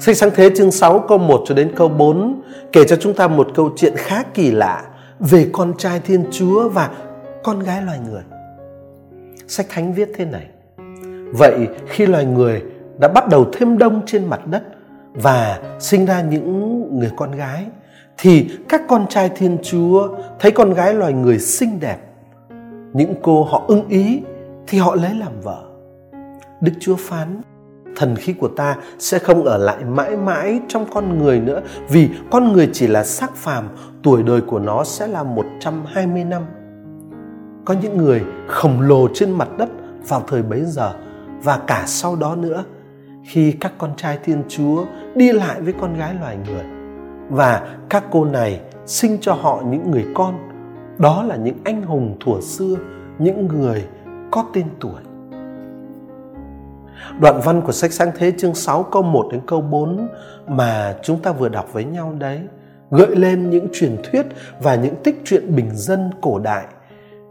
Sách sáng thế chương 6 câu 1 cho đến câu 4 kể cho chúng ta một câu chuyện khá kỳ lạ về con trai Thiên Chúa và con gái loài người. Sách Thánh viết thế này. Vậy khi loài người đã bắt đầu thêm đông trên mặt đất và sinh ra những người con gái, thì các con trai Thiên Chúa thấy con gái loài người xinh đẹp. Những cô họ ưng ý thì họ lấy làm vợ. Đức Chúa phán thần khí của ta sẽ không ở lại mãi mãi trong con người nữa vì con người chỉ là xác phàm, tuổi đời của nó sẽ là 120 năm. Có những người khổng lồ trên mặt đất vào thời bấy giờ và cả sau đó nữa khi các con trai Thiên Chúa đi lại với con gái loài người và các cô này sinh cho họ những người con đó là những anh hùng thuở xưa những người có tên tuổi Đoạn văn của sách sáng thế chương 6 câu 1 đến câu 4 mà chúng ta vừa đọc với nhau đấy, gợi lên những truyền thuyết và những tích truyện bình dân cổ đại,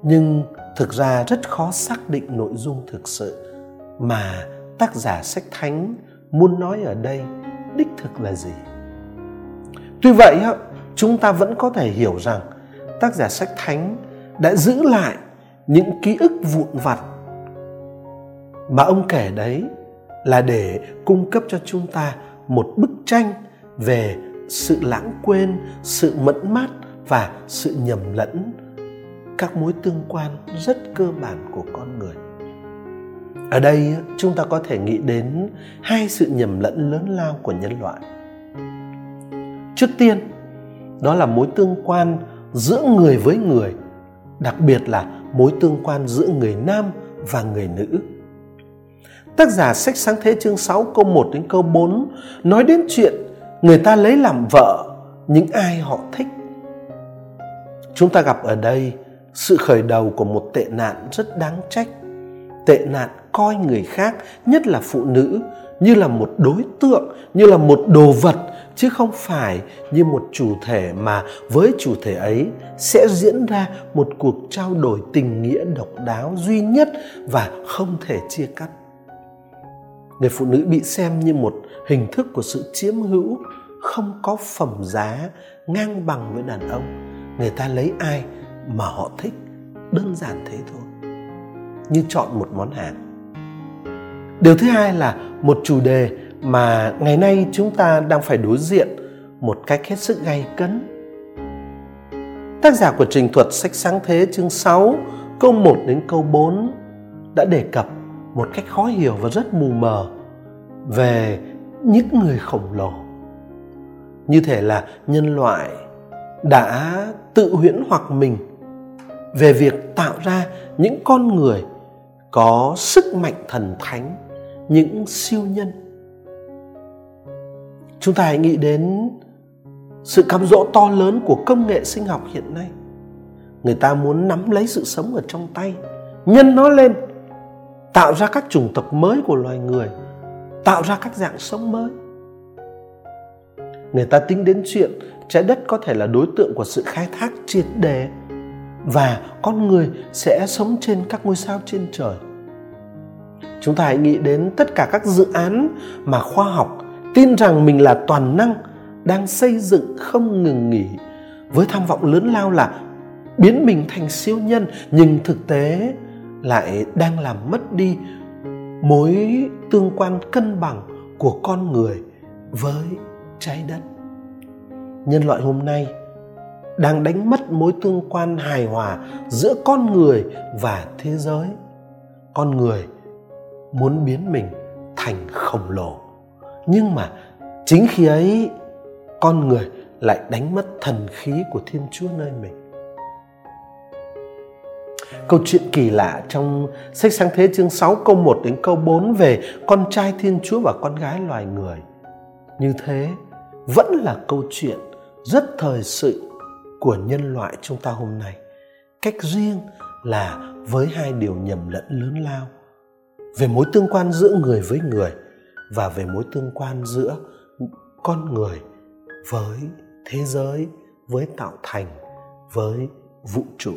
nhưng thực ra rất khó xác định nội dung thực sự mà tác giả sách thánh muốn nói ở đây đích thực là gì. Tuy vậy chúng ta vẫn có thể hiểu rằng tác giả sách thánh đã giữ lại những ký ức vụn vặt mà ông kể đấy là để cung cấp cho chúng ta một bức tranh về sự lãng quên, sự mẫn mát và sự nhầm lẫn, các mối tương quan rất cơ bản của con người. Ở đây, chúng ta có thể nghĩ đến hai sự nhầm lẫn lớn lao của nhân loại. Trước tiên, đó là mối tương quan giữa người với người, đặc biệt là mối tương quan giữa người nam và người nữ. Tác giả sách sáng thế chương 6 câu 1 đến câu 4 nói đến chuyện người ta lấy làm vợ những ai họ thích. Chúng ta gặp ở đây sự khởi đầu của một tệ nạn rất đáng trách. Tệ nạn coi người khác, nhất là phụ nữ, như là một đối tượng, như là một đồ vật chứ không phải như một chủ thể mà với chủ thể ấy sẽ diễn ra một cuộc trao đổi tình nghĩa độc đáo duy nhất và không thể chia cắt người phụ nữ bị xem như một hình thức của sự chiếm hữu, không có phẩm giá, ngang bằng với đàn ông. Người ta lấy ai mà họ thích, đơn giản thế thôi. Như chọn một món hàng. Điều thứ hai là một chủ đề mà ngày nay chúng ta đang phải đối diện một cách hết sức gay cấn. Tác giả của trình thuật sách sáng thế chương 6 câu 1 đến câu 4 đã đề cập một cách khó hiểu và rất mù mờ về những người khổng lồ. Như thể là nhân loại đã tự huyễn hoặc mình về việc tạo ra những con người có sức mạnh thần thánh, những siêu nhân. Chúng ta hãy nghĩ đến sự cám dỗ to lớn của công nghệ sinh học hiện nay. Người ta muốn nắm lấy sự sống ở trong tay, nhân nó lên tạo ra các chủng tộc mới của loài người. Tạo ra các dạng sống mới. Người ta tính đến chuyện trái đất có thể là đối tượng của sự khai thác triệt đề và con người sẽ sống trên các ngôi sao trên trời. Chúng ta hãy nghĩ đến tất cả các dự án mà khoa học tin rằng mình là toàn năng đang xây dựng không ngừng nghỉ với tham vọng lớn lao là biến mình thành siêu nhân, nhưng thực tế lại đang làm mất đi mối tương quan cân bằng của con người với trái đất. Nhân loại hôm nay đang đánh mất mối tương quan hài hòa giữa con người và thế giới. Con người muốn biến mình thành khổng lồ. Nhưng mà chính khi ấy, con người lại đánh mất thần khí của thiên chúa nơi mình. Câu chuyện kỳ lạ trong sách sáng thế chương 6 câu 1 đến câu 4 về con trai Thiên Chúa và con gái loài người. Như thế, vẫn là câu chuyện rất thời sự của nhân loại chúng ta hôm nay. Cách riêng là với hai điều nhầm lẫn lớn lao về mối tương quan giữa người với người và về mối tương quan giữa con người với thế giới, với tạo thành, với vũ trụ